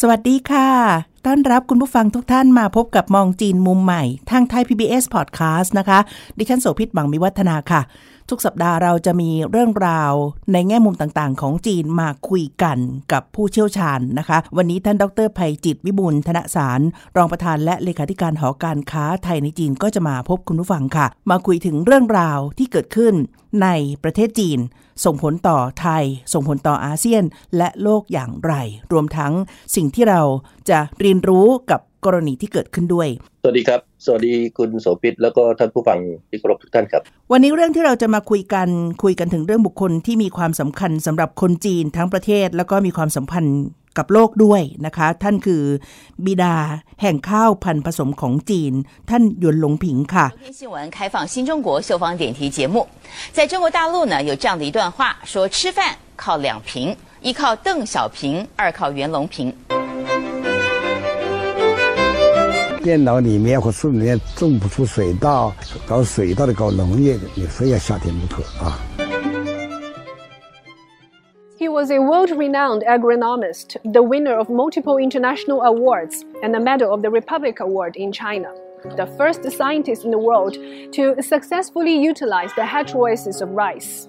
สวัสดีค่ะ ต้อนรับคุณผู้ฟังทุกท่านมาพบกับมองจีนมุมใหม่ ทางไทย PBS Podcast นะคะ ดิฉันโสภิตบังมิวัฒนาค่ะ ทุกสัปดาห์เราจะมีเรื่องราวในแง่มุมต่างๆ ของจีนมาคุยกันกับผู้เชี่ยวชาญนะคะ วันนี้ท่านดรภัยจิตวิบุลธนสาร รองประธานและเลขาธิการหอการค้าไทยในจีนก็จะมาพบคุณผู้ฟังค่ะ มาคุยถึงเรื่องราวที่เกิดขึ้นในประเทศจีน ส่งผลต่อไทย ส่งผลต่ออาเซียน และโลกอย่างไร รวมทั้งสิ่งที่เราจะเรียนรู้กับ กรณีที่เกิดขึ้นด้วย สวัสดีครับ สวัสดีคุณโสภิตแล้วก็ท่านผู้ฟังที่เคารพทุกท่านครับ วันนี้เรื่องที่เราจะมาคุยกันคุยกันถึงเรื่องบุคคลที่มีความสำคัญสำหรับคนจีนทั้งประเทศ แล้วก็มีความสัมพันธ์กับโลกด้วยนะคะ ท่านคือบิดาแห่งข้าวพันธุ์ผสมของจีน ท่านหยวนหลงผิงค่ะ 昨天新闻开放新中国秀坊点题节目，在中国大陆呢有这样的一段话，说吃饭靠两瓶，一靠邓小平，二靠袁隆平。 电脑里面或书里面种不出水稻，搞水稻的、搞农业的，你非要下田不可啊！ He was a world renowned agronomist, the winner of multiple international awards, and a Medal of the Republic Award in China. The first scientist in the world to successfully utilize the heteroisis of rice.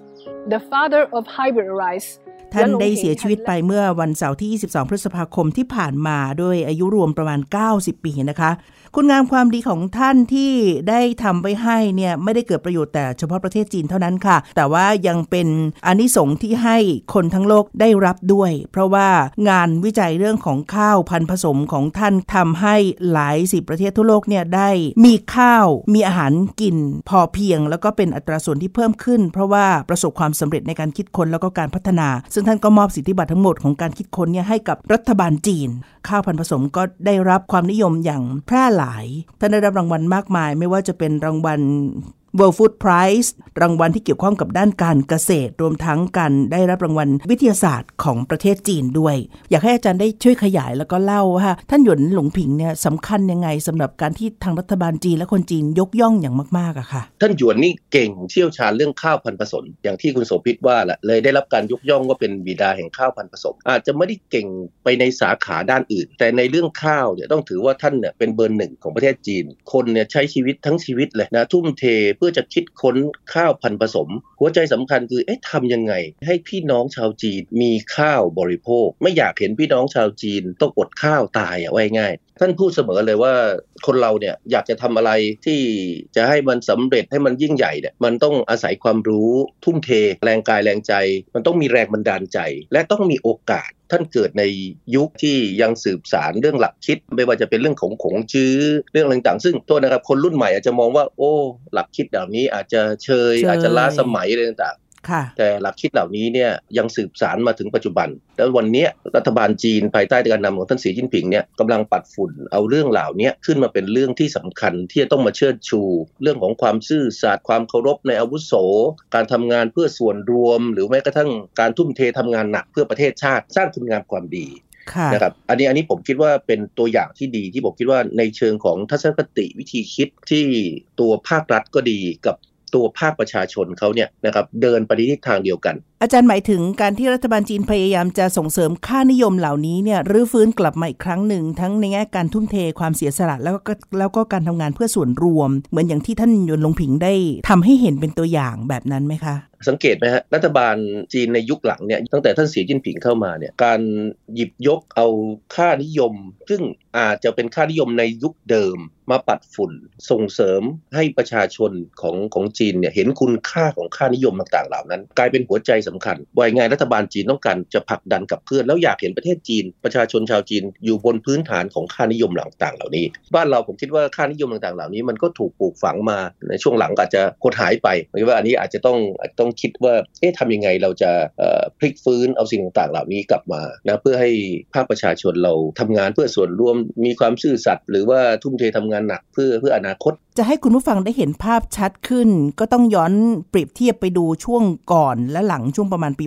The father of hybrid rice. ท่าน Yuan ได้ Longping เสียชีวิต had ไป left เมื่อวันเสาร์ที่ 22 พฤษภาคมที่ผ่านมาด้วยอายุรวมประมาณ 90 ปีนะคะ คุณงามความดีของท่านที่ได้ทำไว้ให้เนี่ยไม่ได้เกิดประโยชน์แต่เฉพาะประเทศจีนเท่านั้นค่ะ แต่ว่ายังเป็นอานิสงส์ที่ให้คนทั้งโลกได้รับด้วย เพราะว่างานวิจัยเรื่องของข้าวพันธุ์ผสมของท่านทำให้หลายสิบประเทศทั่วโลกเนี่ยได้มีข้าวมีอาหารกินพอเพียง แล้วก็เป็นอัตราส่วนที่เพิ่มขึ้น เพราะว่าประสบความสำเร็จในการคิดค้นแล้วก็การพัฒนาซึ่งท่านก็มอบสิทธิบัตรทั้งหมดของการคิดค้นเนี่ยให้กับรัฐบาลจีน ข้าวพันธุ์ผสมก็ได้รับความนิยมอย่างแพร่หลาย ท่านได้รับรางวัลมากมาย ไม่ว่าจะเป็นรางวัล World Food Prize รางวัลที่เกี่ยวข้องกับด้านการเกษตร รวมทั้งการได้รับรางวัลวิทยาศาสตร์ของประเทศจีนด้วย อยากให้อาจารย์ได้ช่วยขยายแล้วก็เล่าว่าท่านหยวนหลงผิงเนี่ยสำคัญยังไงสำหรับการที่ทางรัฐบาลจีนและคนจีนยกย่องอย่างมากๆอะค่ะ ท่านหยวนนี่เก่งเชี่ยวชาญเรื่องข้าวพันธุ์ผสมอย่างที่คุณโสภิตว่าแหละเลยได้รับการยกย่องว่าเป็นบิดาแห่งข้าวพันธุ์ผสม อาจจะไม่ได้เก่งไปในสาขาด้านอื่น แต่ในเรื่องข้าวเนี่ยต้องถือว่าท่านเนี่ยเป็นเบอร์หนึ่งของประเทศจีน คนเนี่ยใช้ชีวิตทั้งชีวิตเลยนะทุ่มเทเพื่อจะคิดค้นข้าวพันธุ์ผสม หัวใจสำคัญคือเอ๊ะทำยังไง ให้พี่น้องชาวจีนมีข้าวบริโภค ไม่อยากเห็นพี่น้องชาวจีนต้องอดข้าวตายอะว่าง่ายท่านพูดเสมอเลยว่าคนเราเนี่ยอยากจะทำอะไรที่จะให้มันสำเร็จให้มันยิ่งใหญ่เนี่ยมันต้องอาศัยความรู้ทุ่มเท แรงกายแรงใจ มันต้องมีแรงบันดาลใจ และต้องมีโอกาส ท่านเกิดในยุคที่ยังสืบสารเรื่องหลักคิด ไม่ว่าจะเป็นเรื่องของขงจื้อเรื่องอะไรต่างๆ ซึ่งโทษนะครับคนรุ่นใหม่อาจจะมองว่า โอ้ หลักคิดเหล่านี้อาจจะเชยเชย อาจจะล้าสมัยอะไรต่างๆค่ะ แต่หลักคิดเหล่านี้เนี่ยยังสืบสารมาถึงปัจจุบัน แล้ววันเนี้ยรัฐบาลจีนภายใต้การนำของท่านสีจิ้นผิงเนี่ยกำลังปัดฝุ่นเอาเรื่องเหล่านี้ขึ้นมาเป็นเรื่องที่สำคัญที่จะต้องมาเชิดชู เรื่องของความซื่อสัตย์ความเคารพในอาวุโส การทำงานเพื่อส่วนรวม หรือแม้กระทั่งการทุ่มเททำงานหนักเพื่อประเทศชาติ สร้างคุณงามความดีค่ะนะครับอันนี้อันนี้ผมคิดว่าเป็นตัวอย่างที่ดีที่ผมคิดว่าในเชิงของทัศนคติวิธีคิดที่ตัวภาครัฐก็ดีกับ ตัวภาคประชาชนเขาเนี่ยนะครับเดินไปในทิศทางเดียวกันอาจารย์หมายถึงการที่รัฐบาลจีนพยายามจะส่งเสริมค่านิยมเหล่านี้เนี่ยรื้อฟื้นกลับมาอีกครั้งหนึ่ง ทั้งในแง่การทุ่มเทความเสียสละแล้วก็แล้วก็การทำงานเพื่อส่วนรวม เหมือนอย่างที่ท่านยนลงผิงได้ทำให้เห็นเป็นตัวอย่างแบบนั้นไหมคะสังเกตไหมฮะรัฐบาลจีนในยุคหลังเนี่ยตั้งแต่ท่านสีจิ้นผิงเข้ามาเนี่ยการหยิบยกเอาค่านิยม ซึ่งอาจจะเป็นค่านิยมในยุคเดิมมาปัดฝุ่นส่งเสริมให้ประชาชนของของจีนเนี่ยเห็นคุณค่าของค่านิยมต่างๆ เหล่านั้น กลายเป็นหัวใจสำคัญว่ายังไงรัฐบาลจีนต้องการจะผลักดันกับเพื่อนแล้วอยากเห็นประเทศจีน ประชาชนชาวจีนอยู่บนพื้นฐานของค่านิยมต่างๆ เหล่านี้ บ้านเราผมคิดว่าค่านิยมต่างๆ เหล่านี้มันก็ถูกปลูกฝังมาในช่วงหลังอาจจะหดหายไปหรือว่าอันนี้อาจจะต้องต้องคิดว่าเอ๊ะทำยังไงเราจะพลิกฟื้นเอาสิ่งต่างๆ เหล่านี้กลับมานะเพื่อให้ภาคประชาชนเราทำงานเพื่อส่วนรวมมีความซื่อสัตย์หรือว่าทุ่มเททำงานหนักเพื่อเพื่ออนาคต จะให้คุณผู้ฟังได้เห็นภาพชัดขึ้น ก็ต้องย้อนเปรียบเทียบไปดูช่วงก่อนและหลังช่วงประมาณปี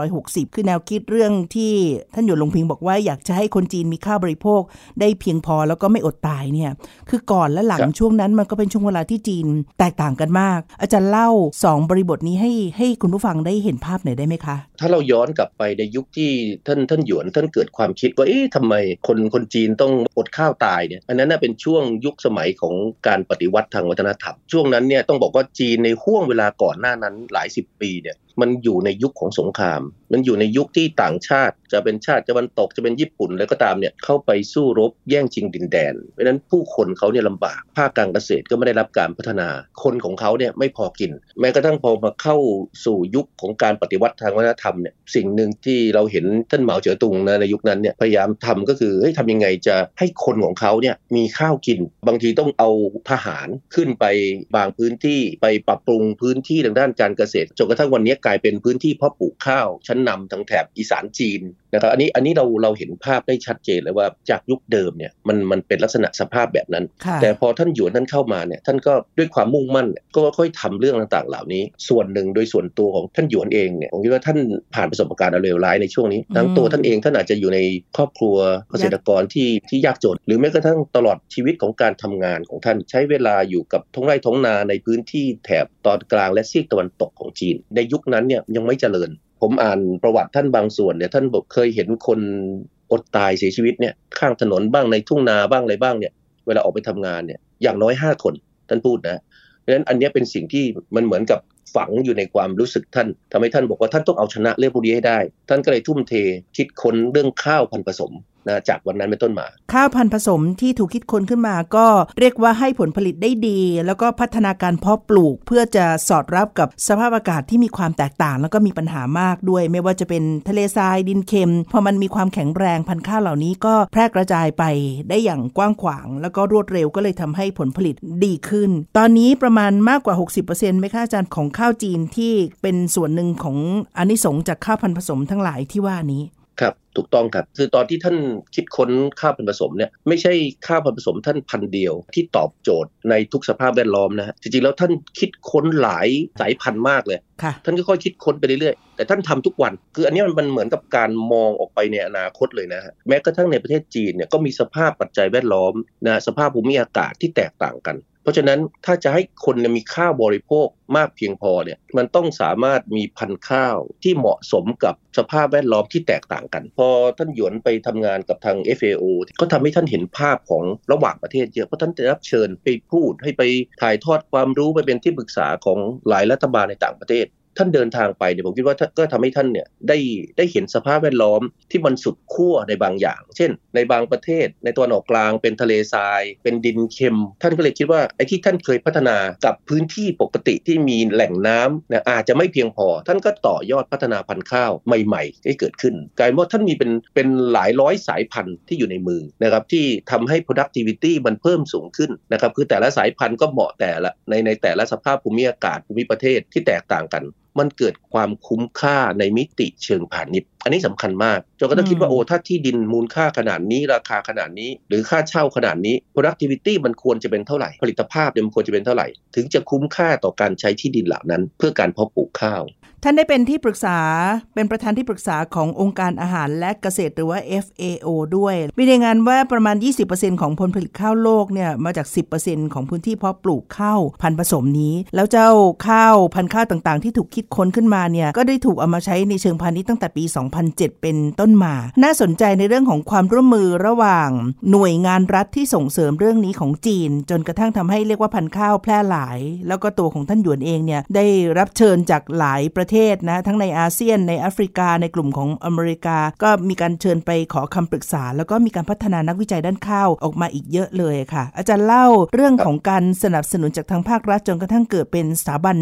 1960 คือแนวคิดเรื่องที่ท่านหยวนลงพิงบอกว่าอยากจะให้คนจีนมีค่าบริโภค ได้เพียงพอแล้วก็ไม่อดตายเนี่ยคือก่อนและหลังช่วงนั้นมันก็เป็นช่วงเวลาที่จีนแตกต่างกันมาก อาจารย์เล่า 2 บริบทนี้ให้ให้คุณผู้ฟังได้เห็นภาพหน่อยได้ไหมคะ ถ้าเราย้อนกลับไปในยุคที่ท่านท่านหยวนท่านเกิดความคิดว่าเอ๊ะทำไมคนคนจีนต้องอดข้าวตายเนี่ยอันนั้นน่ะเป็นช่วงยุคสมัยของการปฏิวัติทางวัฒนธรรม ช่วงนั้นเนี่ยต้องบอกว่าจีนในห่วงเวลาก่อนหน้านั้นหลายสิบปีเนี่ยมันอยู่ในยุคของสงคราม มันอยู่ในยุคที่ต่างชาติ จะเป็นชาติตะวันตกจะเป็นญี่ปุ่นอะไรก็ตามเนี่ยเข้าไปสู้รบแย่งชิงดินแดน เพราะนั้นผู้คนเขาเนี่ยลำบาก ภาคการเกษตรก็ไม่ได้รับการพัฒนา คนของเขาเนี่ยไม่พอกิน แม้กระทั่งพอมาเข้าสู่ยุคของการปฏิวัติทางวัฒนธรรมเนี่ยสิ่งหนึ่งที่เราเห็นท่านเหมาเจ๋อตุงนะในยุคนั้นเนี่ยพยายามทำก็คือเฮ้ยทำยังไงจะให้คนของเขาเนี่ยมีข้าวกิน บางทีต้องเอาทหารขึ้นไปบางพื้นที่ไปปรับปรุงพื้นที่ทางด้านการเกษตรจนกระทั่งวันนี้กลายเป็นพื้นที่เพาะปลูกข้าว ชั้นนำทางแถบอีสานจีนนะครับอันนี้อันนี้เราเราเห็นภาพได้ชัดเจนเลยว่าจากยุคเดิมเนี่ยมันมันเป็นลักษณะสภาพแบบนั้น แต่พอท่านหยวนท่านเข้ามาเนี่ยท่านก็ด้วยความมุ่งมั่นก็ค่อยทำเรื่องต่างๆ เหล่านี้ ส่วนหนึ่งโดยส่วนตัวของท่านหยวนเองเนี่ยผมคิดว่าท่านผ่านประสบการณ์เลวร้ายในช่วงนี้ ทั้งตัวท่านเองท่านอาจจะอยู่ในครอบครัวเกษตรกรที่ที่ยากจน หรือแม้กระทั่งตลอดชีวิตของการทำงานของท่านใช้เวลาอยู่กับท้องไร่ท้องนาในพื้นที่แถบตอนกลางและซีกตะวันตกของจีน ในยุคนั้นเนี่ยยังไม่เจริญ ผมอ่านประวัติท่านบางส่วนเนี่ยท่านบอกเคยเห็นคนอดตายเสียชีวิตเนี่ยข้างถนนบ้างในทุ่งนาบ้างอะไรบ้างเนี่ยเวลาออกไปทำงานเนี่ยอย่างน้อยห้าคนท่านพูดนะเพราะฉะนั้นอันนี้เป็นสิ่งที่มันเหมือนกับฝังอยู่ในความรู้สึกท่านทำให้ท่านบอกว่าท่านต้องเอาชนะเรื่องพวกนี้ให้ได้ ท่านก็เลยทุ่มเทคิดค้นเรื่องข้าวพันผสม นะจากวันนั้นเป็นต้นมา ข้าวพันธุ์ผสมที่ถูกคิดค้นขึ้นมาก็เรียกว่าให้ผลผลิตได้ดี แล้วก็พัฒนาการเพาะปลูกเพื่อจะสอดรับกับสภาพอากาศที่มีความแตกต่าง แล้วก็มีปัญหามากด้วย ไม่ว่าจะเป็นทะเลทรายดินเค็ม พอมันมีความแข็งแรงพันธุ์ข้าวเหล่านี้ก็แพร่กระจายไปได้อย่างกว้างขวาง แล้วก็รวดเร็วก็เลยทำให้ผลผลิตดีขึ้น ตอนนี้ประมาณมากกว่า 60%ไหมคะอาจารย์ของข้าวจีนที่เป็นส่วนหนึ่งของอนนิสงจากข้าวพันธุ์ผสมทั้งหลายที่ว่านี้ ครับถูกต้องครับคือตอนที่ท่านคิดค้นข้าวพันธุ์ผสมเนี่ยไม่ใช่ข้าวพันธุ์ผสมท่านพันเดียวที่ตอบโจทย์ในทุกสภาพแวดล้อมนะฮะจริงๆแล้วท่านคิดค้นหลายสายพันธุ์มากเลย ท่านก็ค่อยคิดค้นไปเรื่อยๆแต่ท่านทำทุกวัน คืออันนี้มันเหมือนกับการมองออกไปในอนาคตเลยนะฮะแม้กระทั่งในประเทศจีนเนี่ยก็มีสภาพปัจจัยแวดล้อมนะสภาพภูมิอากาศที่แตกต่างกัน เพราะฉะนั้นถ้าจะให้คนมีข้าวบริโภคมากเพียงพอเนี่ยมันต้องสามารถมีพันธุ์ข้าวที่เหมาะสมกับสภาพแวดล้อมที่แตกต่างกัน พอท่านหยวนไปทำงานกับทาง FAO ก็ทำให้ท่านเห็นภาพของระหว่างประเทศเยอะเพราะท่านได้รับเชิญไปพูดให้ไปถ่ายทอดความรู้ไปเป็นที่ปรึกษาของหลายรัฐบาลในต่างประเทศ ท่านเดินทางไปเนี่ยผมคิดว่าก็ทำให้ท่านเนี่ยได้ได้เห็นสภาพแวดล้อมที่มันสุดขั้วในบางอย่าง เช่น ในบางประเทศ ในตัวนออกกลางเป็นทะเลทราย เป็นดินเค็ม ท่านก็เลยคิดว่าไอ้ที่ท่านเคยพัฒนากับพื้นที่ปกติที่มีแหล่งน้ำเนี่ยอาจจะไม่เพียงพอ ท่านก็ต่อยอดพัฒนาพันธุ์ข้าวใหม่ๆให้เกิดขึ้นกลายว่าท่านมีเป็นเป็นหลายร้อยสายพันธุ์ที่อยู่ในมือนะครับที่ทำให้ productivity มันเพิ่มสูงขึ้นนะครับคือแต่ละสายพันธุ์ก็เหมาะแต่ละในในแต่ละสภาพภูมิอากาศภูมิประเทศที่แตกต่างกัน มันเกิดความคุ้มค่าในมิติเชิงพาณิชย์ อันนี้สำคัญมากจนก็ต้องคิดว่าโอ้ถ้าที่ดินมูลค่าขนาดนี้ราคาขนาดนี้ หรือค่าเช่าขนาดนี้ productivity มันควรจะเป็นเท่าไหร่ ผลิตภาพเนี่ยมันควรจะเป็นเท่าไหร่ ถึงจะคุ้มค่าต่อการใช้ที่ดินเหล่านั้น เพื่อการเพาะปลูกข้าว ท่านได้เป็นที่ปรึกษาเป็นประธานที่ปรึกษาขององค์การอาหารและเกษตรหรือว่า FAO ด้วย มีรายงานว่าประมาณ 20%ของผลผลิตข้าวโลกเนี่ยมาจาก 10%ของพื้นที่เพาะปลูกข้าวพันธุ์ผสมนี้ แล้วเจ้าข้าวพันธุ์ข้าวต่างๆ ที่ถูกคิดค้นขึ้นมาเนี่ยก็ได้ถูกเอามาใช้ในเชิงพาณิชย์ตั้งแต่ปี 2007 เป็นต้นมา น่าสนใจในเรื่องของความร่วมมือระหว่าง หน่วยงานรัฐที่ส่งเสริมเรื่องนี้ของจีน จนกระทั่งทำให้เรียกว่าพันธุ์ข้าวแพร่หลาย แล้วก็ตัวของท่านหยวนเองเนี่ยได้รับเชิญจากหลายประเทศนะทั้งในอาเซียนในแอฟริกาในกลุ่มของอเมริกา ก็มีการเชิญไปขอคำปรึกษา แล้วก็มีการพัฒนานักวิจัยด้านข้าวออกมาอีกเยอะเลยค่ะ อาจารย์เล่าเรื่องของการสนับสนุนจากทางภาครัฐจนกระทั่งเกิดเป็นสถาบัน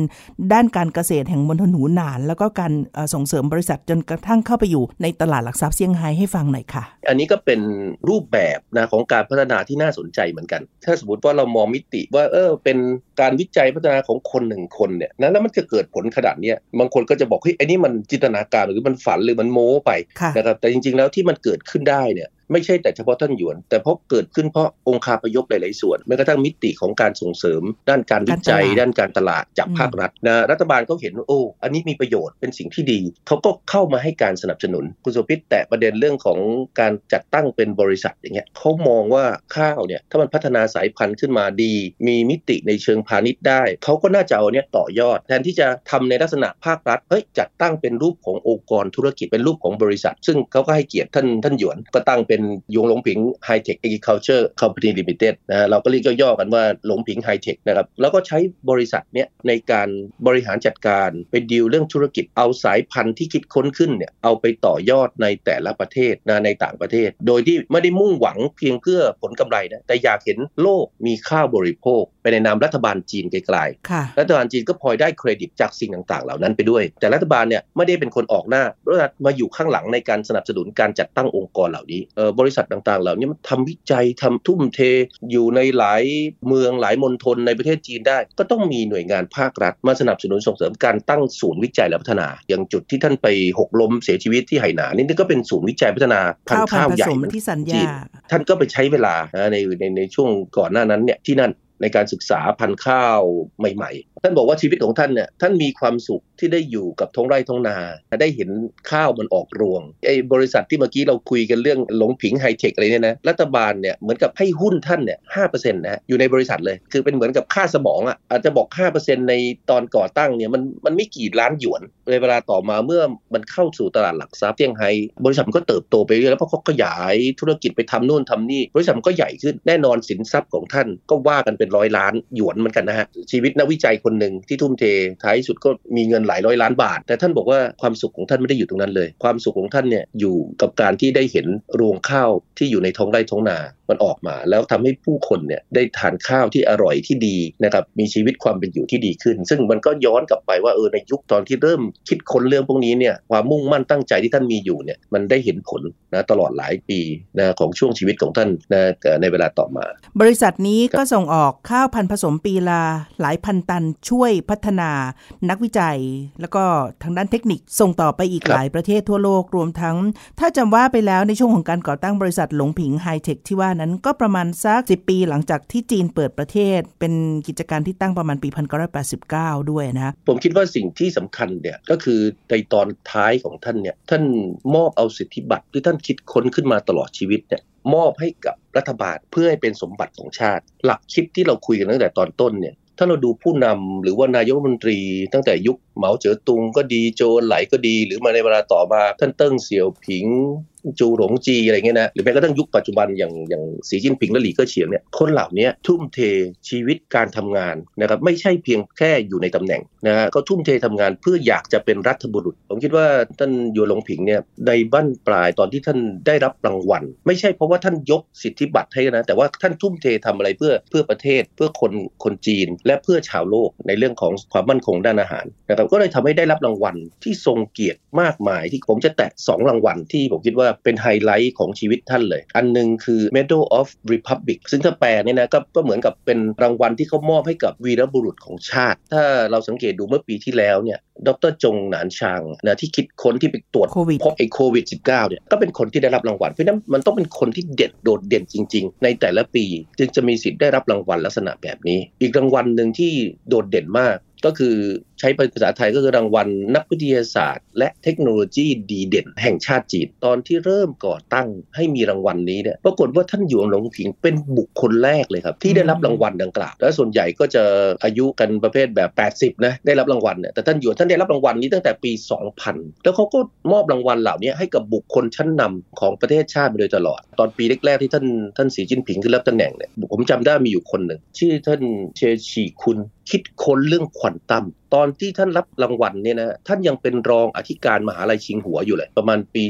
ด้านการเกษตรแห่งมณฑลหูหนาน แล้วก็การส่งเสริมบริษัทจนกระทั่งเข้าไปอยู่ในตลาดหลักทรัพย์เซี่ยงไฮ้ให้ฟังหน่อยค่ะ อันนี้ก็เป็นรูปแบบนะของการพัฒนาที่น่าสนใจเหมือนกัน ถ้าสมมติว่าเรามองมิติว่าเออเป็นการวิจัยพัฒนาของคนหนึ่งคนเนี่ยนะแล้วมันจะเกิดผลขนาดนี้บางคนก็จะบอกเฮ้ยไอ้นี่มันจินตนาการหรือมันฝันหรือมันโม้ไปนะครับแต่จริง ๆ แล้วที่มันเกิดขึ้นได้เนี่ย ไม่ใช่แต่เฉพาะท่านหยวน แต่เพราะเกิดขึ้นเพราะองค์คาพยพหลาย ๆ ส่วนแม้กระทั่งมิติของการส่งเสริม ด้านการวิจัย ด้านการตลาดจากภาครัฐนะรัฐบาลเขาเห็นโอ้อันนี้มีประโยชน์เป็นสิ่งที่ดีเขาก็เข้ามาให้การสนับสนุนคุณสุพิษแต่ประเด็นเรื่องของการจัดตั้งเป็นบริษัทอย่างเงี้ยเขามองว่าข้าวเนี่ยถ้ามันพัฒนาสายพันธุ์ขึ้นมาดี มีมิติในเชิงพาณิชย์ได้เขาก็น่าจะเอาเนี้ยต่อยอด แทนที่จะทำในลักษณะภาครัฐเฮ้ยจัดตั้งเป็นรูปขององค์กรธุรกิจเป็นรูปของบริษัท ซึ่งเขาก็ให้เกียรติท่านท่านหยวนก็ตั้งเป็นยงหลงผิง High Tech Agriculture Company Limited นะเราก็เรียกย่อๆกันว่าหลงผิง High Tech นะครับแล้วก็ใช้บริษัทเนี้ยในการบริหารจัดการไปดีลเรื่องธุรกิจเอาสายพันธุ์ที่คิดค้นขึ้นเนี่ยเอาไปต่อยอดในแต่ละประเทศนะในต่างประเทศ โดยที่ไม่ได้มุ่งหวังเพียงเพื่อผลกำไรนะแต่อยากเห็นโลกมีข้าวบริโภค ไปในนามรัฐบาลจีนไกลๆรัฐบาลจีนก็พลอยได้เครดิตจากสิ่งต่างๆ เหล่านั้นไปด้วย แต่รัฐบาลเนี่ยไม่ได้เป็นคนออกหน้ารัฐมาอยู่ข้างหลังในการสนับสนุนการจัดตั้งองค์กรเหล่านี้บริษัทต่างๆ เหล่านี้มันทำวิจัยทำทุ่มเทอยู่ในหลายเมืองหลายมณฑลในประเทศจีนได้ ก็ต้องมีหน่วยงานภาครัฐ มาสนับสนุนส่งเสริมการตั้งศูนย์วิจัยและพัฒนา อย่างจุดที่ท่านไปหกล้มเสียชีวิตที่ไหหนานี่ก็เป็นศูนย์วิจัยพัฒนาพันธุ์ข้าวใหญ่ที่สัญญาท่านก็ไปใช้เวลาในในในช่วงก่อนหน้านั้นเนี่ยที่นั่น ในการศึกษาพันธุ์ข้าวใหม่ๆ ท่านบอกว่าชีวิตของท่านเนี่ยท่านมีความสุขที่ได้อยู่กับท้องไร่ท้องนา ได้เห็นข้าวมันออกรวงไอ้บริษัทที่เมื่อกี้เราคุยกันเรื่องหลงผิงไฮเทคอะไรเนี่ยนะรัฐบาลเนี่ยเหมือนกับให้หุ้นท่านเนี่ยห้าเปอร์เซ็นต์นะอยู่ในบริษัทเลย คือเป็นเหมือนกับค่าสมองอะอาจจะบอกห้าเปอร์เซ็นต์ในตอนก่อตั้งเนี่ยมันมันไม่กี่ล้านหยวนในเวลาต่อมาเมื่อมันเข้าสู่ตลาดหลักทรัพย์เซี่ยงไฮ้บริษัทมันก็เติบโตไปเรื่อยแล้วเพราะเขาขยายธุรกิจไปทำนู่นทำนี่บริษัทมันก็ใหญ่ขึ้นแน่นอนสินทรัพย์ของท่านก็ว่ากันเป็นร้อยล้านหยวนเหมือนกันนะฮะชีวิตนักวิจัยคนหนึ่งที่ทุ่มเทท้ายสุดก็มีเงินหลายร้อยล้านบาท แต่ท่านบอกว่าความสุขของท่านไม่ได้อยู่ตรงนั้นเลย ความสุขของท่านเนี่ยอยู่กับการที่ได้เห็นรวงข้าวที่อยู่ในท้องไร่ท้องนามันออกมา แล้วทำให้ผู้คนเนี่ยได้ทานข้าวที่อร่อยที่ดีนะครับมีชีวิตความเป็นอยู่ที่ดีขึ้น ซึ่งมันก็ย้อนกลับไปว่าเออในยุคตอนที่เริ่มคิดค้นเรื่องพวกนี้เนี่ยความมุ่งมั่นตั้งใจที่ท่านมีอยู่เนี่ยมันได้เห็นผลนะตลอดหลายปีนะของช่วงชีวิตของท่านนะในเวลาต่อมา บริษัทนี้ก็ส่งออกข้าวพันธุ์ผสมปีลาหลายพันตันช่วยพัฒนานักวิจัย แล้วก็ทางด้านเทคนิคส่งต่อไปอีกหลายประเทศทั่วโลกรวมทั้ง ถ้าจำว่าไปแล้วในช่วงของการก่อตั้งบริษัทหลงผิงไฮเทคที่ว่านั้นก็ประมาณสักสิปีหลังจากที่จีนเปิดประเทศ เป็นกิจการที่ตั้งประมาณปี1989 ด้วยนะผมคิดว่าสิ่งที่สำคัญเนี่ยก็คือในตอนท้ายของท่านเนี่ยท่านมอบเอาสิทธิบัตรที่ท่านคิดค้นขึ้นมาตลอดชีวิตเนี่ย มอบให้กับรัฐบาลเพื่อให้เป็นสมบัติของชาติ หลักคิดที่เราคุยกันตั้งแต่ตอนต้นเนี่ยถ้าเราดูผู้นำหรือว่านายกรัฐมนตรี ตั้งแต่ยุคเหมาเจ๋อตุงก็ดีโจนไหลก็ดี หรือมาในเวลาต่อมาท่านเติ้งเสี่ยวผิง จูหลงจีอะไรเงี้ยนะหรือแม้กระทั่งยุคปัจจุบันอย่างอย่างสีจิ้นผิงและหลีเก็เฉียงเนี่ยคนเหล่านี้ทุ่มเทชีวิตการทำงานนะครับไม่ใช่เพียงแค่อยู่ในตำแหน่งนะฮะก็ทุ่มเททำงานเพื่ออยากจะเป็นรัฐบุรุษ ผมคิดว่าท่านยูหลงผิงเนี่ยในบั้นปลายตอนที่ท่านได้รับรางวัล ไม่ใช่เพราะว่าท่านยกสิทธิบัตรให้นะแต่ว่าท่านทุ่มเททำอะไรเพื่อเพื่อประเทศเพื่อคนคนจีน และเพื่อชาวโลกในเรื่องของความมั่นคงด้านอาหารนะครับก็เลยทำให้ได้รับรางวัลที่ทรงเกียรติมากมายที่ผมจะแตะ2รางวัลที่ผมคิดว่าเป็นไฮไลท์ของชีวิตท่านเลย อันนึงคือ Medal of Republic ซึ่งถ้าแปลเนี่ยนะก็ก็เหมือนกับเป็นรางวัลที่เขามอบให้กับวีรบุรุษของชาติ ถ้าเราสังเกตดูเมื่อปีที่แล้วเนี่ยดรจงหนานชางนะที่คิดค้นที่ไปตรวจพบไอ้โควิด -19 เนี่ยก็เป็นคนที่ได้รับรางวัล เพราะนั้นมันต้องเป็นคนที่เด่นโดดเด่นจริง ๆ ในแต่ละปี จึงจะมีสิทธิ์ได้รับรางวัลลักษณะแบบนี้ อีกรางวัลหนึ่งที่โดดเด่นมาก ก็คือใช้ภาษาไทยก็คือรางวัลนักวิทยาศาสตร์ และเทคโนโลยีดีเด่นแห่งชาติจีนตอนที่เริ่มก่อตั้งให้มีรางวัลนี้เนี่ยปรากฏว่าท่านหยวนหลงผิงเป็นบุคคลแรกเลยครับ ที่ได้รับรางวัลดังกล่าว และส่วนใหญ่ก็จะอายุกันประเภทแบบ 80 นะ ได้รับรางวัลเนี่ยแต่ท่านหยวนท่านได้รับรางวัลนี้ตั้งแต่ปี 2000 แล้วเขาก็มอบรางวัลเหล่านี้ให้กับบุคคลชั้นนำของประเทศชาติมาโดยตลอด ตอนปีแรกๆที่ท่านท่านสีจิ้นผิงขึ้นรับตำแหน่งเนี่ยผมจำได้มีอยู่คนหนึ่งชื่อท่านเชชีคุณ คิดค้นเรื่องควอนตัม ตอนที่ท่านรับรางวัลเนี่ยนะท่านยังเป็นรองอธิการมหาลัยชิงหัวอยู่เลย ประมาณปี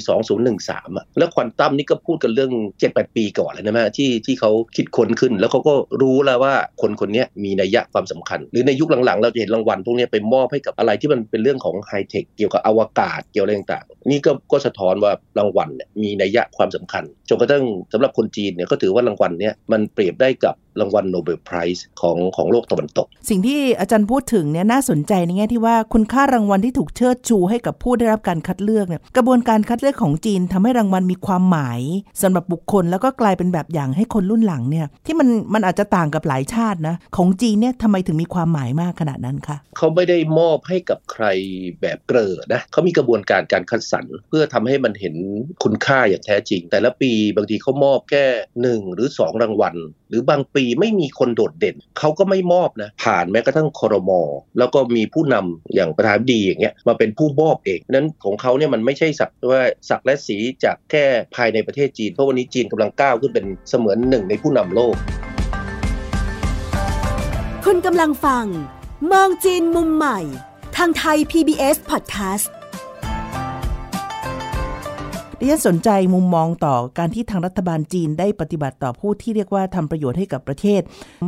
2013อะแล้วควอนตัมนี่ก็พูดกันเรื่อง 7-8 ปีก่อนเลยนะแม่ที่ที่เขาคิดค้นขึ้น แล้วเขาก็รู้แล้วว่าคนคนนี้มีนัยยะความสำคัญ หรือในยุคหลังๆ เราจะเห็นรางวัลพวกนี้ไปมอบให้กับอะไรที่มันเป็นเรื่องของไฮเทคเกี่ยวกับอวกาศเกี่ยวอะไรต่างๆ นี่ก็ก็สะท้อนว่ารางวัลเนี่ยมีนัยยะความสำคัญจนกระทั่งสำหรับคนจีนเนี่ยก็ถือว่ารางวัลเนี้ยมันเปรียบได้กับรางวัล Nobel Prize ของของโลกตะวันตก สิ่งที่อาจารย์พูดถึงเนี่ยน่าสนใจในแง่ที่ว่าคุณค่ารางวัลที่ถูกเชิดชูให้กับผู้ได้รับการคัดเลือกเนี่ยกระบวนการคัดเลือกของจีนทำให้รางวัลมีความหมายสำหรับบุคคลแล้วก็กลายเป็นแบบอย่างให้คนรุ่นหลังเนี่ยที่มันมันอาจจะต่างกับหลายชาตินะของจีนเนี่ยทำไมถึงมีความหมายมากขนาดนั้นคะเขาไม่ได้มอบให้กับใครแบบเกลอนะเขามีกระบวนการการคัดสรรเพื่อทำให้มันเห็นคุณค่าอย่างแท้จริง แต่ละปีบางทีเขามอบแค่หนึ่งหรือสองรางวัล หรือบางปีไม่มีคนโดดเด่น เขาก็ไม่มอบนะผ่านแม้กระทั่งคอรมอแล้วก็มีีผู้นำอย่างประธานดีอย่างเงี้ยมาเป็นผู้มอบเองนั้นของเขาเนี่ยมันไม่ใช่สักว่าสักและสีจากแค่ภายในประเทศจีน เพราะวันนี้จีนกำลังก้าวขึ้นเป็นเสมือนหนึ่งในผู้นำโลก คุณกำลังฟังมองจีนมุมใหม่ ทางไทย PBS Podcast ดิฉันสนใจมุมมองต่อการที่ทางรัฐบาลจีนได้ปฏิบัติต่อผู้ที่เรียกว่าทำประโยชน์ให้กับประเทศ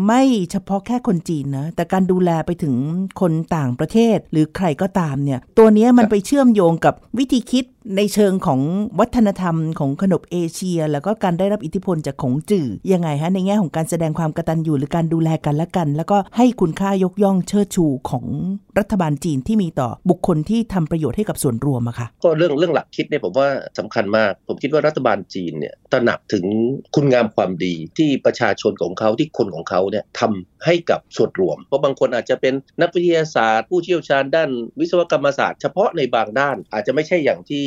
ไม่เฉพาะแค่คนจีนนะแต่การดูแลไปถึงคนต่างประเทศ หรือใครก็ตามเนี่ยตัวนี้มันไปเชื่อมโยงกับวิธีคิดในเชิงของวัฒนธรรมของขนบเอเชีย แล้วก็การได้รับอิทธิพลจากของจื่อยังไงฮะในแง่ของการแสดงความกตัญญูหรือการดูแลกันและกัน แล้วก็ให้คุณค่ายกย่องเชิดชูของรัฐบาลจีนที่มีต่อบุคคลที่ทำประโยชน์ให้กับส่วนรวมอะค่ะก็เรื่องเรื่องหลักคิดเนี่ยผมว่าสำคัญมาก ผมคิดว่ารัฐบาลจีนเนี่ยตระหนักถึงคุณงามความดีที่ประชาชนของเขาที่คนของเขาเนี่ยทำให้กับส่วนรวม เพราะบางคนอาจจะเป็นนักวิทยาศาสตร์ ผู้เชี่ยวชาญด้านวิศวกรรมศาสตร์เฉพาะในบางด้านอาจจะไม่ใช่อย่างที่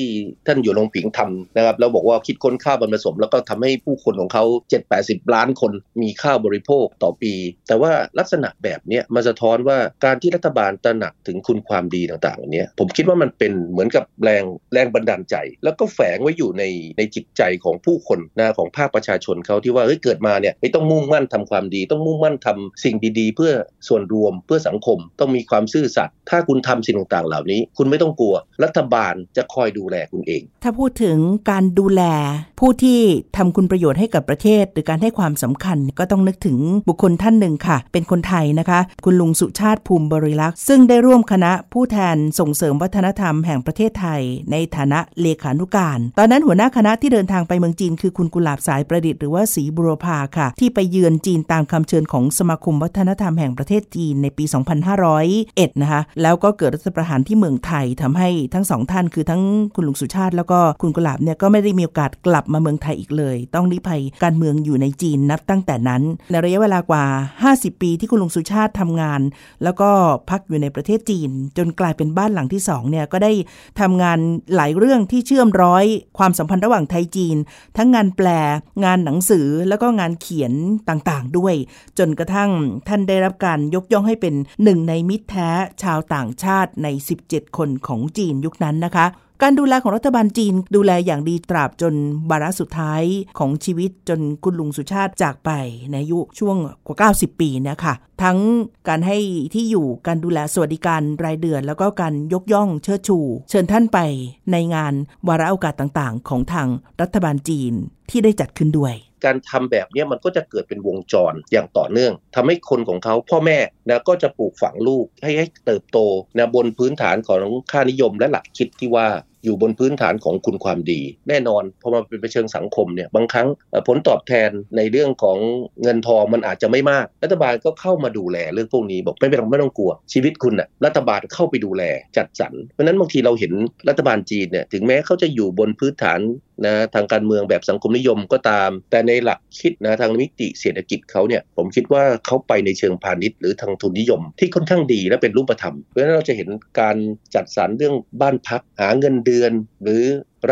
ท่านอยู่ลงผิงทำนะครับแล้วบอกว่าคิดค้นข้าวบรรผสม แล้วก็ทำให้ผู้คนของเขา 7-80 ล้านคนมีข้าวบริโภคต่อปี แต่ว่าลักษณะแบบนี้มันสะท้อนว่าการที่รัฐบาลตระหนักถึงคุณความดีต่างๆเหล่านี้ผมคิดว่ามันเป็นเหมือนกับแรงแรงบันดาลใจ แล้วก็แฝงไว้อยู่ในในจิตใจของผู้คนนะของภาคประชาชนเขาที่ว่าเฮ้ยเกิดมาเนี่ยต้องมุ่งมั่นทำความดี ต้องมุ่งมั่นทำสิ่งดีๆ เพื่อส่วนรวมเพื่อสังคม ต้องมีความซื่อสัตย์ถ้าคุณทำสิ่งต่างๆ เหล่านี้ คุณไม่ต้องกลัว รัฐบาลจะคอยดูแลคุณเอง ถ้าพูดถึงการดูแล ผู้ที่ทำคุณประโยชน์ให้กับประเทศ หรือการให้ความสำคัญก็ต้องนึกถึงบุคคลท่านหนึ่งค่ะ เป็นคนไทยนะคะ คุณลุงสุชาติภูมิบริลักษ์ซึ่งได้ร่วมคณะผู้แทนส่งเสริมวัฒนธรรมแห่งประเทศไทย ในฐานะเลขานุการ ตอนนั้นหัวหน้าคณะที่เดินทางไปเมืองจีน คือคุณกุหลาบสายประดิษฐ์หรือว่าศรีบุรพาค่ะ ที่ไปเยือนจีนตามคำเชิญของสมาคมวัฒนธรรมแห่งประเทศจีนในปี 2501นะคะแล้วก็เกิดรัฐประหารที่เมืองไทยทำให้ทั้งสองท่านคือทั้งคุณลุงสุชาติ แล้วก็คุณกุหลาบเนี่ยก็ไม่ได้มีโอกาสกลับมาเมืองไทยอีกเลย ต้องลี้ภัยการเมืองอยู่ในจีนนับตั้งแต่นั้น ในระยะเวลากว่า 50 ปีที่คุณลุงสุชาติทำงาน แล้วก็พักอยู่ในประเทศจีน จนกลายเป็นบ้านหลังที่สองเนี่ยก็ได้ทำงานหลายเรื่องที่เชื่อมร้อยความสัมพันธ์ระหว่างไทยจีน ทั้งงานแปล งานหนังสือแล้วก็งานเขียนต่างๆ ด้วย จนกระทั่งท่านได้รับการยกย่องให้เป็นหนึ่งในมิตรแท้ชาวต่างชาติใน 17 คนของจีนยุคนั้นนะคะ การดูแลของรัฐบาลจีน ดูแลอย่างดีตราบจนบาระสุดท้ายของชีวิตจนคุณลุงสุชาติจากไปในอายุช่วงกว่า 90 ปีนะคะทั้งการให้ที่อยู่การดูแลสวัสดิการรายเดือน แล้วก็การยกย่องเชิดชู เชิญท่านไปในงานวาระโอกาสต่างๆ ของทางรัฐบาลจีนที่ได้จัดขึ้นด้วยการทำแบบนี้มันก็จะเกิดเป็นวงจรอย่างต่อเนื่องทำให้คนของเขาพ่อแม่นะก็จะปลูกฝังลูกให้ให้เติบโตนะบนพื้นฐานของค่านิยมและหลักคิดที่ว่า อยู่บนพื้นฐานของคุณความดี แน่นอนพอมาเป็นเชิงสังคมเนี่ยบางครั้งผลตอบแทนในเรื่องของเงินทองมันอาจจะไม่มาก รัฐบาลก็เข้ามาดูแลเรื่องพวกนี้บอกไม่เป็นไรไม่ต้องกลัว ชีวิตคุณน่ะรัฐบาลเข้าไปดูแลจัดสรรเพราะนั้นบางทีเราเห็นรัฐบาลจีนเนี่ยถึงแม้เขาจะอยู่บนพื้นฐานนะทางการเมืองแบบสังคมนิยมก็ตาม แต่ในหลักคิดนะทางมิติเศรษฐกิจเขาเนี่ยผมคิดว่าเขาไปในเชิงพาณิชย์หรือทางทุนนิยม ที่ค่อนข้างดีและเป็นรูปธรรมเพราะฉะนั้นเราจะเห็นการจัดสรรเรื่องบ้านพักหาเงินเดือนือนหรือ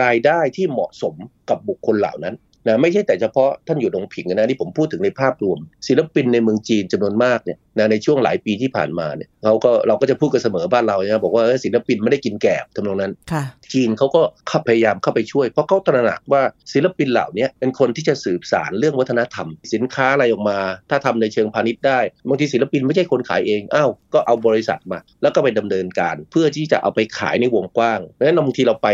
รายได้ที่เหมาะสมกับบุคคลเหล่านั้น นะไม่ใช่แต่เฉพาะท่านอยู่ดงผิงนะที่ผมพูดถึงในภาพรวม ศิลปินในเมืองจีนจำนวนมากเนี่ยนะในช่วงหลายปีที่ผ่านมาเนี่ยเราก็เราก็จะพูดกันเสมอบ้านเรานะบอกว่าศิลปินไม่ได้กินแกบทำนองนั้นค่ะจีนเขาก็เข้าพยายามเข้าไปช่วย เพราะเขาตระหนักว่าศิลปินเหล่านี้เป็นคนที่จะสืบสารเรื่องวัฒนธรรม สินค้าอะไรออกมา ถ้าทำในเชิงพาณิชย์ได้บางทีศิลปินไม่ใช่คนขายเองอ้าวก็เอาบริษัทมา แล้วก็ไปดำเนินการ เพื่อที่จะเอาไปขายในวงกว้างเพราะฉะนั้นบางทีเราไป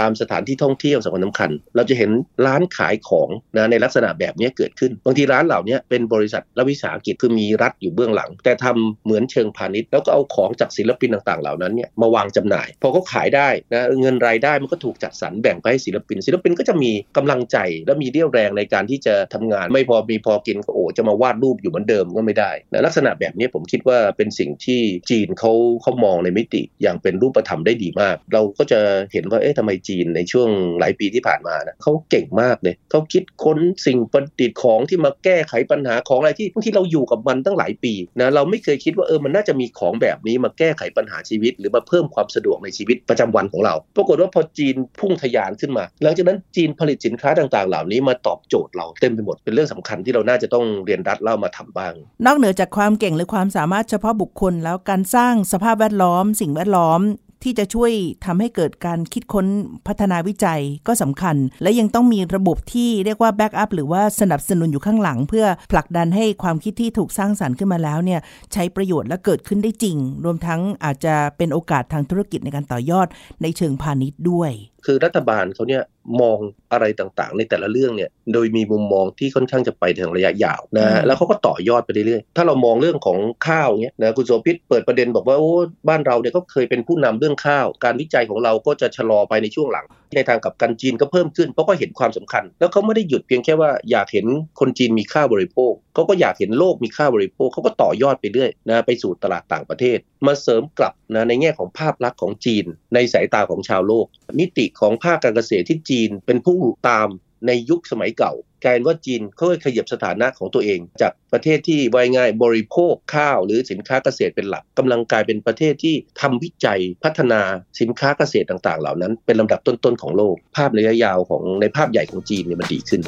ตามสถานที่ท่องเที่ยวสำคัญสำคัญเราจะเห็นร้านขายขของนะในลักษณะแบบนี้เกิดขึ้น บางทีร้านเหล่านี้เป็นบริษัทและวิสาหกิจคือมีรัฐอยู่เบื้องหลัง แต่ทำเหมือนเชิงพาณิชย์แล้วก็เอาของจากศิลปินต่างๆ เหล่านั้นเนี่ยมาวางจำหน่าย พอเขาขายได้นะเงินรายได้มันก็ถูกจัดสรรแบ่งไปให้ศิลปิน ศิลปินก็จะมีกำลังใจและมีเรี่ยวแรงในการที่จะทำงาน ไม่พอมีพอกินก็โอ้จะมาวาดรูปอยู่เหมือนเดิมก็ไม่ได้นะลักษณะแบบนี้ผมคิดว่าเป็นสิ่งที่จีนเขาเขามองในมิติอย่างเป็นรูปธรรมได้ดีมาก เราก็จะเห็นว่าเอ๊ะทำไมจีนในช่วงหลายปีที่ผ่านมานะเขาเก่งมากเลยเขาาคิดค้นสิ่งประดิษฐ์ของที่มาแก้ไขปัญหาของอะไรที่บางทีเราอยู่กับมันตั้งหลายปีนะเราไม่เคยคิดว่าเออมันน่าจะมีของแบบนี้มาแก้ไขปัญหาชีวิต หรือมาเพิ่มความสะดวกในชีวิตประจำวันของเรา ปรากฏว่าพอจีนพุ่งทะยานขึ้นมา หลังจากนั้นจีนผลิตสินค้าต่างๆ เหล่านี้มาตอบโจทย์เราเต็มไปหมดเป็นเรื่องสำคัญที่เราน่าจะต้องเรียนรัดเล่ามาทำบ้าง นอกเหนือจากความเก่งหรือความสามารถเฉพาะบุคคลแล้วการสร้างสภาพแวดล้อม สิ่งแวดล้อม ที่จะช่วยทำให้เกิดการคิดค้นพัฒนาวิจัยก็สำคัญ และยังต้องมีระบบที่เรียกว่าแบ็กอัพหรือว่าสนับสนุนอยู่ข้างหลัง เพื่อผลักดันให้ความคิดที่ถูกสร้างสารรค์ขึ้นมาแล้วเนี่ยใช้ประโยชน์และเกิดขึ้นได้จริง รวมทั้งอาจจะเป็นโอกาสทางธุรกิจในการต่อยอดในเชิงพาณิชย์ด้วย คือรัฐบาลเขาเนี่ยมองอะไรต่างๆ ในแต่ละเรื่องเนี่ยโดยมีมุมมองที่ค่อนข้างจะไปทางระยะยาวนะอืฮะมแล้วเขาก็ต่อยอดไปเรื่อยๆถ้าเรามองเรื่องของข้าวเนี่ยนะคุณโสภิตเปิดประเด็นบอกว่าโอ้บ้านเราเนี่ยก็เคยเป็นผู้นำเรื่องข้าว การวิจัยของเราก็จะชะลอไปในช่วงหลัง ในทางกับกันจีนก็เพิ่มขึ้นเพราะก็เห็นความสำคัญ แล้วเขาไม่ได้หยุดเพียงแค่ว่าอยากเห็นคนจีนมีค่าบริโภคเขาก็อยากเห็นโลกมีค่าบริโภคเขาก็ต่อยอดไปเรื่อยนะไปสู่ตลาดต่างประเทศ มาเสริมกลับนะในแง่ของภาพลักษณ์ของจีน ในสายตาของชาวโลก มิติของภาคการเกษตรที่จีนเป็นผู้ตาม ในยุคสมัยเก่ากลายเป็นว่าจีนเขาขยับสถานะของตัวเอง จากประเทศที่วายง่ายบริโภคข้าวหรือสินค้าเกษตรเป็นหลักกำลังกลายเป็นประเทศที่ทำวิจัยพัฒนาสินค้าเกษตรต่าง ๆ เหล่านั้น เป็นลำดับต้นๆของโลก ภาพระยะยาวของในภาพใหญ่ของจีนเนี่ยมันดีขึ้น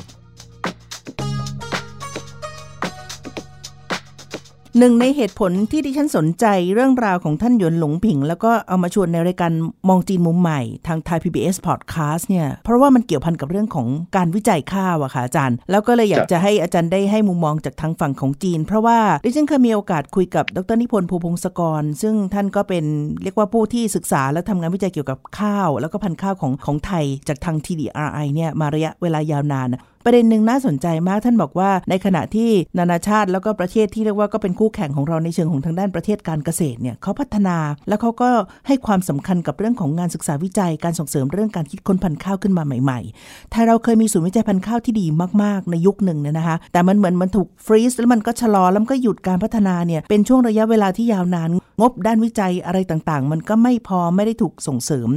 หนึ่งในเหตุผลที่ดิฉันสนใจเรื่องราวของท่านหยวนหลงผิง แล้วก็เอามาชวนในรายการมองจีนมุมใหม่ทางไทย PBS Podcast เนี่ย เพราะว่ามันเกี่ยวพันกับเรื่องของการวิจัยข้าวอะค่ะอาจารย์ แล้วก็เลยอยากจะให้อาจารย์ได้ให้มุมมองจากทางฝั่งของจีน เพราะว่าดิฉันเคยมีโอกาสคุยกับดรนิพนธ์ภูพงศกร ซึ่งท่านก็เป็นเรียกว่าผู้ที่ศึกษาและทำงานวิจัยเกี่ยวกับข้าว แล้วก็พันธุ์ข้าวของของไทยจากทาง TDRI เนี่ยมาระยะเวลายาวนาน ประเด็นหนึ่งน่าสนใจมากท่านบอกว่า ในขณะที่นานาชาติแล้วก็ประเทศที่เรียกว่าก็เป็นคู่แข่งของเราในเชิงของทางด้านประเทศการเกษตรเนี่ยเขาพัฒนาแล้วเขาก็ให้ความสำคัญกับเรื่องของงานศึกษาวิจัย การส่งเสริมเรื่องการคิดค้นพันธุ์ข้าวขึ้นมาใหม่ๆไทยเราเคยมีศูนย์วิจัยพันธุ์ข้าวที่ดีมากๆ ในยุคหนึ่งเนี่ยนะคะ แต่มันเหมือนมันถูกฟรีซแล้วมันก็ชะลอแล้วมันก็หยุดการพัฒนาเนี่ยเป็นช่วงระยะเวลาที่ยาวนาน งบด้านวิจัยอะไรต่างๆ มันก็ไม่พอไม่ได้ถูกส่งเสริม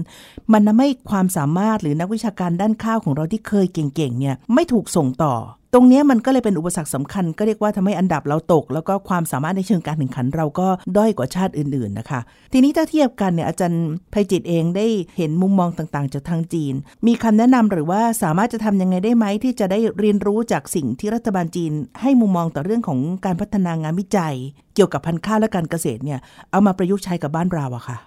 มันทำให้ความสามารถหรือนักวิชาการด้านข้าวของเราที่เคยเก่งๆเนี่ยไม่ถูกส่งต่อ ตรงนี้มันก็เลยเป็นอุปสรรคสำคัญ ก็เรียกว่าทำให้อันดับเราตก แล้วก็ความสามารถในเชิงการแข่งขันเราก็ด้อยกว่าชาติอื่นๆนะคะ ทีนี้ถ้าเทียบกันเนี่ยอาจารย์ภัยจิตเองได้เห็นมุมมองต่างๆ จากทางจีน มีคำแนะนำหรือว่าสามารถจะทำยังไงได้ไหมที่จะได้เรียนรู้จากสิ่งที่รัฐบาลจีน ให้มุมมองต่อเรื่องของการพัฒนางานวิจัย เกี่ยวกับพันธุ์ข้าวและการเกษตรเนี่ยเอามาประยุกต์ใช้กับบ้านเราอะค่ะ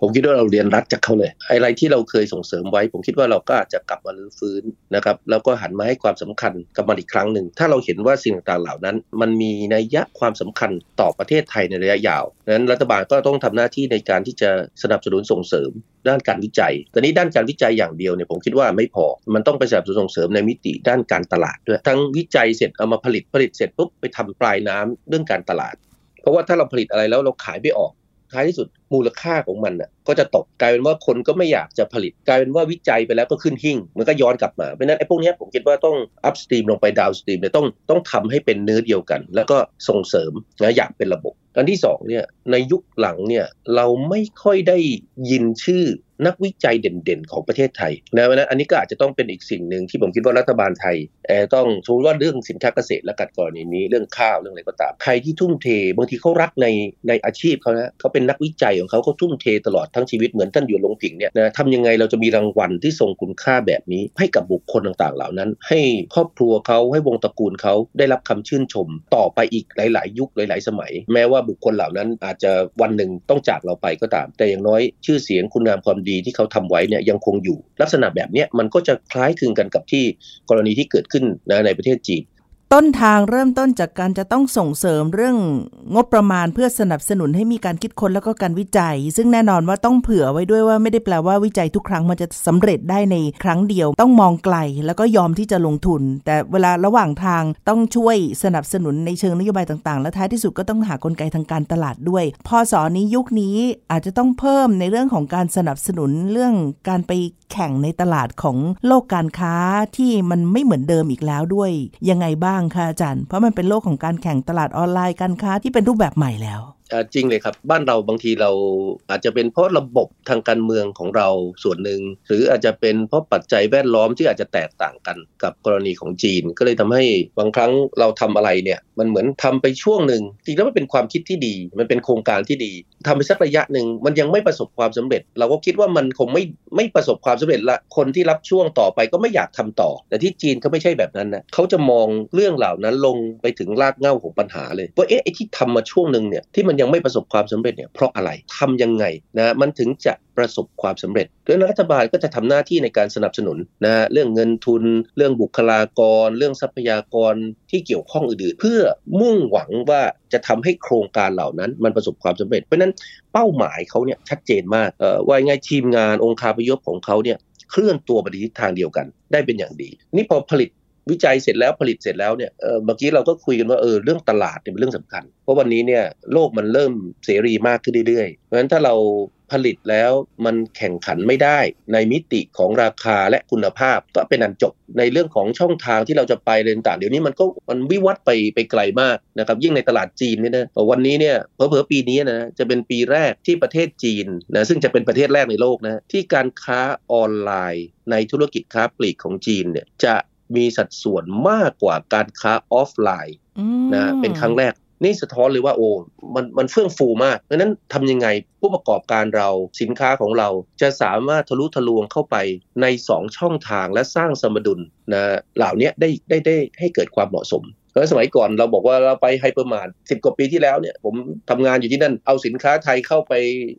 ผมคิดว่าเราเรียนรัดจากเขาเลยอะไรที่เราเคยส่งเสริมไว้ ผมคิดว่าเราก็อาจจะกลับมารื้อฟื้นนะครับแล้วก็หันมาให้ความสำคัญกับมันอีกครั้งหนึ่ง ถ้าเราเห็นว่าสิ่งต่างๆเหล่านั้น มันมีนัยยะความสำคัญต่อประเทศไทยในระยะยาวดังนั้นรัฐบาลก็ต้องทำหน้าที่ในการที่จะสนับสนุนส่งเสริมด้านการวิจัยแต่นี้ด้านการวิจัยอย่างเดียวเนี่ยผมคิดว่าไม่พอ มันต้องไปสนับสนุนส่งเสริมในมิติด้านการตลาดด้วย ทั้งวิจัยเสร็จเอามาผลิตผลิตเสร็จปุ๊บไปทำปลายน้ำเรื่องการตลาด เพราะว่าถ้าเราผลิตอะไรแล้วเราขายไม่ออกท้ายที่สุด มูลค่าของมันน่ะก็จะตกกลายเป็นว่าคนก็ไม่อยากจะผลิตกลายเป็นว่าวิจัยไปแล้วก็ขึ้นหิ่ง มันก็ย้อนกลับมาเพราะนั้นไอ้พวกนี้ผมคิดว่าต้องupstream ลงไป downstream เนี่ยต้องต้องทำให้เป็นเนื้อเดียวกัน แล้วก็ส่งเสริมนะอย่างเป็นระบบอันที่สองเนี่ยในยุคหลังเนี่ยเราไม่ค่อยได้ยินชื่อนักวิจัยเด่นๆ ของประเทศไทยนะเพราะนั้นอันนี้ก็อาจจะต้องเป็นอีกสิ่งหนึ่งที่ผมคิดว่ารัฐบาลไทยเออต้องสมมติว่าเรื่องสินค้าเกษตรแล้วกันกรณีนี้เรื่องข้าวเรื่องอะไรก็ตามใครที่ทุ่มเท บางทีเขารักในในอาชีพเขานะเขาเป็นนักวิจัยของเขาเขาทุ่มเทตลอดทั้งชีวิตเหมือนท่านหยวนหลงผิงเนี่ยนะทำยังไงเราจะมีรางวัลที่ทรงคุณค่าแบบนี้ ให้กับบุคคลต่างๆ เหล่านั้น ให้ครอบครัวเขาให้วงตระกูลเขาได้รับคำชื่นชม ต่อไปอีกหลาย ๆ ยุคหลาย ๆ สมัย แม้ว่าบุคคลเหล่านั้นอาจจะวันหนึ่งต้องจากเราไปก็ตาม แต่อย่างน้อยชื่อเสียงคุณงามความดีที่เขาทำไว้เนี่ยยังคงอยู่ ลักษณะแบบเนี้ยมันก็จะคล้ายคลึงกันกับที่กรณีที่เกิดขึ้นนะในประเทศจีน ต้นทางเริ่มต้นจากการจะต้องส่งเสริมเรื่องงบประมาณเพื่อสนับสนุนให้มีการคิดค้นแล้วก็การวิจัย ซึ่งแน่นอนว่าต้องเผื่อไว้ด้วยว่าไม่ได้แปลว่าวิจัยทุกครั้งมันจะสำเร็จได้ในครั้งเดียว ต้องมองไกลแล้วก็ยอมที่จะลงทุน แต่เวลาระหว่างทางต้องช่วยสนับสนุนในเชิงนโยบายต่างๆ และท้ายที่สุดก็ต้องหากลไกทางการตลาดด้วย พอสอนี้ยุคนี้อาจจะต้องเพิ่มในเรื่องของการสนับสนุนเรื่องการไปแข่งในตลาดของโลกการค้าที่มันไม่เหมือนเดิมอีกแล้วด้วยยังไงบ้างคะอาจารย์ เพราะมันเป็นโลกของการแข่งตลาดออนไลน์การค้าที่เป็นรูปแบบใหม่แล้ว จริงเลยครับ บ้านเราบางทีเราอาจจะเป็นเพราะระบบทางการเมืองของเราส่วนหนึ่ง หรืออาจจะเป็นเพราะปัจจัยแวดล้อมที่อาจจะแตกต่างกันกับกรณีของจีน ก็เลยทำให้บางครั้งเราทำอะไรเนี่ยมันเหมือนทำไปช่วงหนึ่งจริงแล้วมันเป็นความคิดที่ดี มันเป็นโครงการที่ดีทำไปสักระยะหนึ่งมันยังไม่ประสบความสำเร็จ เราก็คิดว่ามันคงไม่ไม่ประสบความสำเร็จละคนที่รับช่วงต่อไปก็ไม่อยากทำต่อ แต่ที่จีนเขาไม่ใช่แบบนั้นนะเขาจะมองเรื่องเหล่านั้นลงไปถึงรากเหง้าของปัญหาเลยว่าเอ๊ะไอ้ที่ทำมาช่วงหนึ่งเนี่ยที่มันยังไม่ประสบความสำเร็จเนี่ยเพราะอะไรทำยังไงนะมันถึงจะประสบความสำเร็จดังนั้นรัฐบาลก็จะทำหน้าที่ในการสนับสนุนนะเรื่องเงินทุน เรื่องบุคลากร เรื่องทรัพยากรที่เกี่ยวข้องอื่นๆ เพื่อมุ่งหวังว่าจะทำให้โครงการเหล่านั้นมันประสบความสำเร็จ เพราะฉะนั้นเป้าหมายเขาเนี่ยชัดเจนมากเอ่อว่าไงทีมงานองค์คาพยพของเขาเนี่ยเคลื่อนตัวไปในทิศทางเดียวกัน ได้เป็นอย่างดี นี่พอผลิต วิจัยเสร็จแล้วผลิตเสร็จแล้วเนี่ยเออเมื่อกี้เราก็คุยกันว่าเออเรื่องตลาดเนี่ยเป็นเรื่องสำคัญ เพราะวันนี้เนี่ยโลกมันเริ่มเสรีมากขึ้นเรื่อยๆเพราะฉะนั้นถ้าเราผลิตแล้วมันแข่งขันไม่ได้ ในมิติของราคาและคุณภาพก็เป็นอันจบในเรื่องของช่องทางที่เราจะไปเรนต่างเดี๋ยวนี้มันก็มันวิวัฒน์ไปไปไกลมากนะครับยิ่งในตลาดจีนเนี่ยนะวันนี้เนี่ยเผลอๆปีนี้นะจะเป็นปีแรกที่ประเทศจีนนะซึ่งจะเป็นประเทศแรกในโลกนะที่การค้าออนไลน์ในธุรกิจค้าปลีกของจีนเนี่ยจะ มีสัดส่วนมากกว่าการค้าออฟไลน์อืมนะเป็นครั้งแรกนี่สะท้อนเลยว่าโอ้มันมันเฟื่องฟูมากเพราะฉะนั้นทำยังไงผู้ประกอบการเราสินค้าของเราจะสามารถทะลุทะลวงเข้าไปใน 2 ช่องทางและสร้างสมดุลนะเหล่านี้ได้ได้ได้ให้เกิดความเหมาะสม แล้วสมัยก่อนเราบอกว่าเราไป hypermart สิบกว่าปีที่แล้วเนี่ยผมทำงานอยู่ที่นั่นเอาสินค้าไทยเข้าไป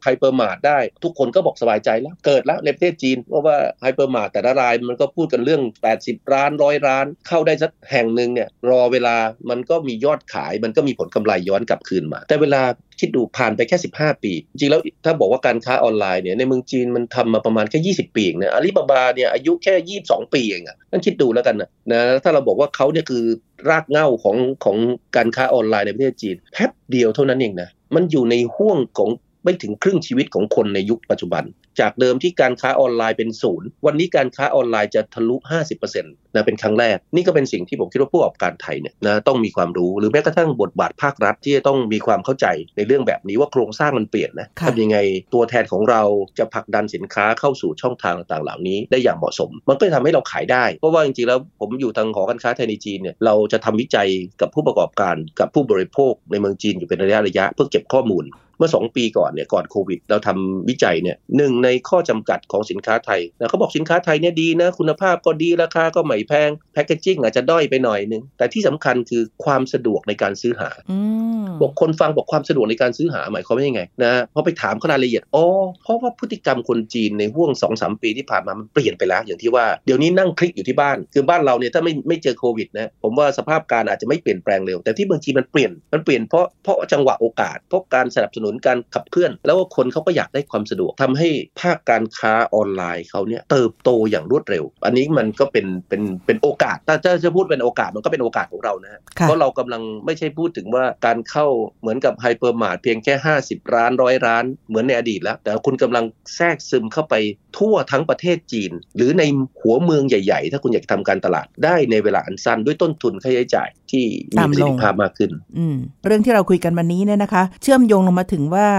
hypermart ได้ ทุกคนก็บอกสบายใจแล้ว เกิดแล้วในประเทศจีนเพราะว่า hypermart แต่ละรายมันก็พูดกันเรื่อง 80 ร้านร้อยร้าน เข้าได้สักแห่งหนึ่งเนี่ยรอเวลามันก็มียอดขายมันก็มีผลกำไรย้อนกลับคืนมา แต่เวลา คิดดูผ่านไปแค่ 15 ปี จริงแล้วถ้าบอกว่าการค้าออนไลน์เนี่ยในเมืองจีนมันทำมาประมาณแค่ 20 ปีเองนะอาลีบาบาเนี่ยอายุแค่ 22 ปีเองอะนั่นคิดดูแล้วกันนะนะถ้าเราบอกว่าเขาเนี่ยคือรากเหง้าของของการค้าออนไลน์ในประเทศจีนแป๊บเดียวเท่านั้นเองนะมันอยู่ในห่วงของ ไม่ถึงครึ่งชีวิตของคนในยุคปัจจุบัน จากเดิมที่การค้าออนไลน์เป็นศูนย์วันนี้การค้าออนไลน์จะทะลุ 50%นะเป็นครั้งแรก นี่ก็เป็นสิ่งที่ผมคิดว่าผู้ประกอบการไทยเนี่ยนะต้องมีความรู้หรือแม้กระทั่งบทบาทภาครัฐ ที่จะต้องมีความเข้าใจในเรื่องแบบนี้ว่าโครงสร้างมันเปลี่ยนนะค่ะทำยังไงตัวแทนของเราจะผลักดันสินค้าเข้าสู่ช่องทางต่างๆเหล่านี้ได้อย่างเหมาะสม มันก็จะทำให้เราขายได้เพราะว่าจริงๆแล้วผมอยู่ทางหอการค้าไทยในจีนเนี่ยเราจะทำวิจัยกับผู้ประกอบการกับผู้บริโภคในเมืองจีนอยู่เป็นระยะระยะเพื่อเก็บข้อมูล เมื่อ 2 ปีก่อนเนี่ยก่อนโควิด เราทำวิจัยเนี่ยหนึ่งในข้อจำกัดของสินค้าไทยนะเขาบอกสินค้าไทยเนี่ยดีนะ คุณภาพก็ดีราคาก็ไม่แพงแพคเกจิ้งอาจจะด้อยไปหน่อยนึง แต่ที่สำคัญคือความสะดวกในการซื้อหาอืมบอกคนฟังบอกความสะดวกในการซื้อหาหมายความว่ายังไงนะพอไปถามเขารายละเอียดอ๋อเพราะว่าพฤติกรรมคนจีนในห่วง2อสปีที่ผ่านมามันเปลี่ยนไปแล้ว อย่างที่ว่าเดี๋ยวนี้นั่งคลิกอยู่ที่บ้าน คือบ้านเราเนี่ยถ้าไม่ไม่เจอโควิดนะผมว่าสภาพการอาจจะไม่เปลี่ยนแปลงเร็วแต่ที่เมืองจีนมันเปลี่ยนมันเปลี่ยนเพราะเพราะจังหวะโอกาสเพราะการสนับสนุนการขับเคลื่อน แล้วก็คนเขาก็อยากได้ความสะดวกทำให้ภาคการค้าออนไลน์เขาเนี่ยเติบโตอย่างรวดเร็ว อันนี้มันก็เป็นเป็นเป็นโอกาสถ้าถ้าจะพูดเป็นโอกาสมันก็เป็นโอกาสของเรานะฮะค่ะเพราะเรากำลังไม่ใช่พูดถึงว่าการเข้าเหมือนกับ hypermart เพียงแค่ 50 ร้านร้อยร้านเหมือนในอดีตแล้ว แต่คุณกำลังแทรกซึมเข้าไปทั่วทั้งประเทศจีน หรือในหัวเมืองใหญ่ๆ ถ้าคุณอยากทำการตลาดได้ในเวลาอันสั้นด้วยต้นทุนค่าใช้จ่ายที่มีประสิทธิภาพมากขึ้นอืเรื่องที่เราคุยกันวันนี้เนี่ยนะคะ เชื่อมโยงลงมาถึงว่า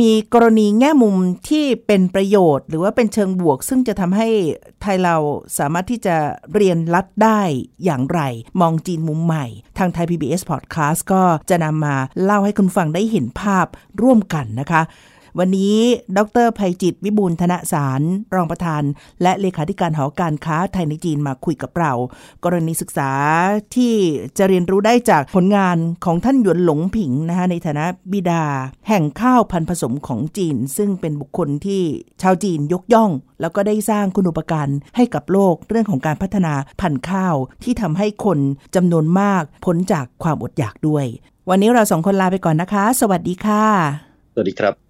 มีกรณีแง่มุมที่เป็นประโยชน์ หรือว่าเป็นเชิงบวก ซึ่งจะทำให้ไทยเราสามารถที่จะเรียนลัดได้อย่างไร มองจีนมุมใหม่ ทางไทย PBS Podcast ก็จะนำมาเล่าให้คุณฟังได้เห็นภาพร่วมกันนะคะ วันนี้ ดรภัยจิตวิบูลธนสาร รองประธาน และเลขาธิการหอการค้าไทยในจีนมาคุยกับเรา กรณีศึกษาที่จะเรียนรู้ได้จากผลงานของท่านหยวนหลงผิงนะคะในฐานะบิดา แห่งข้าวพันธุ์ผสมของจีน ซึ่งเป็นบุคคลที่ชาวจีนยกย่อง แล้วก็ได้สร้างคุณูปการให้กับโลกเรื่องของการพัฒนาพันธุ์ข้าวที่ทำให้คนจำนวนมากพ้นจากความอดอยากด้วย วันนี้เราสองคนลาไปก่อนนะคะ สวัสดีค่ะ สวัสดีครับ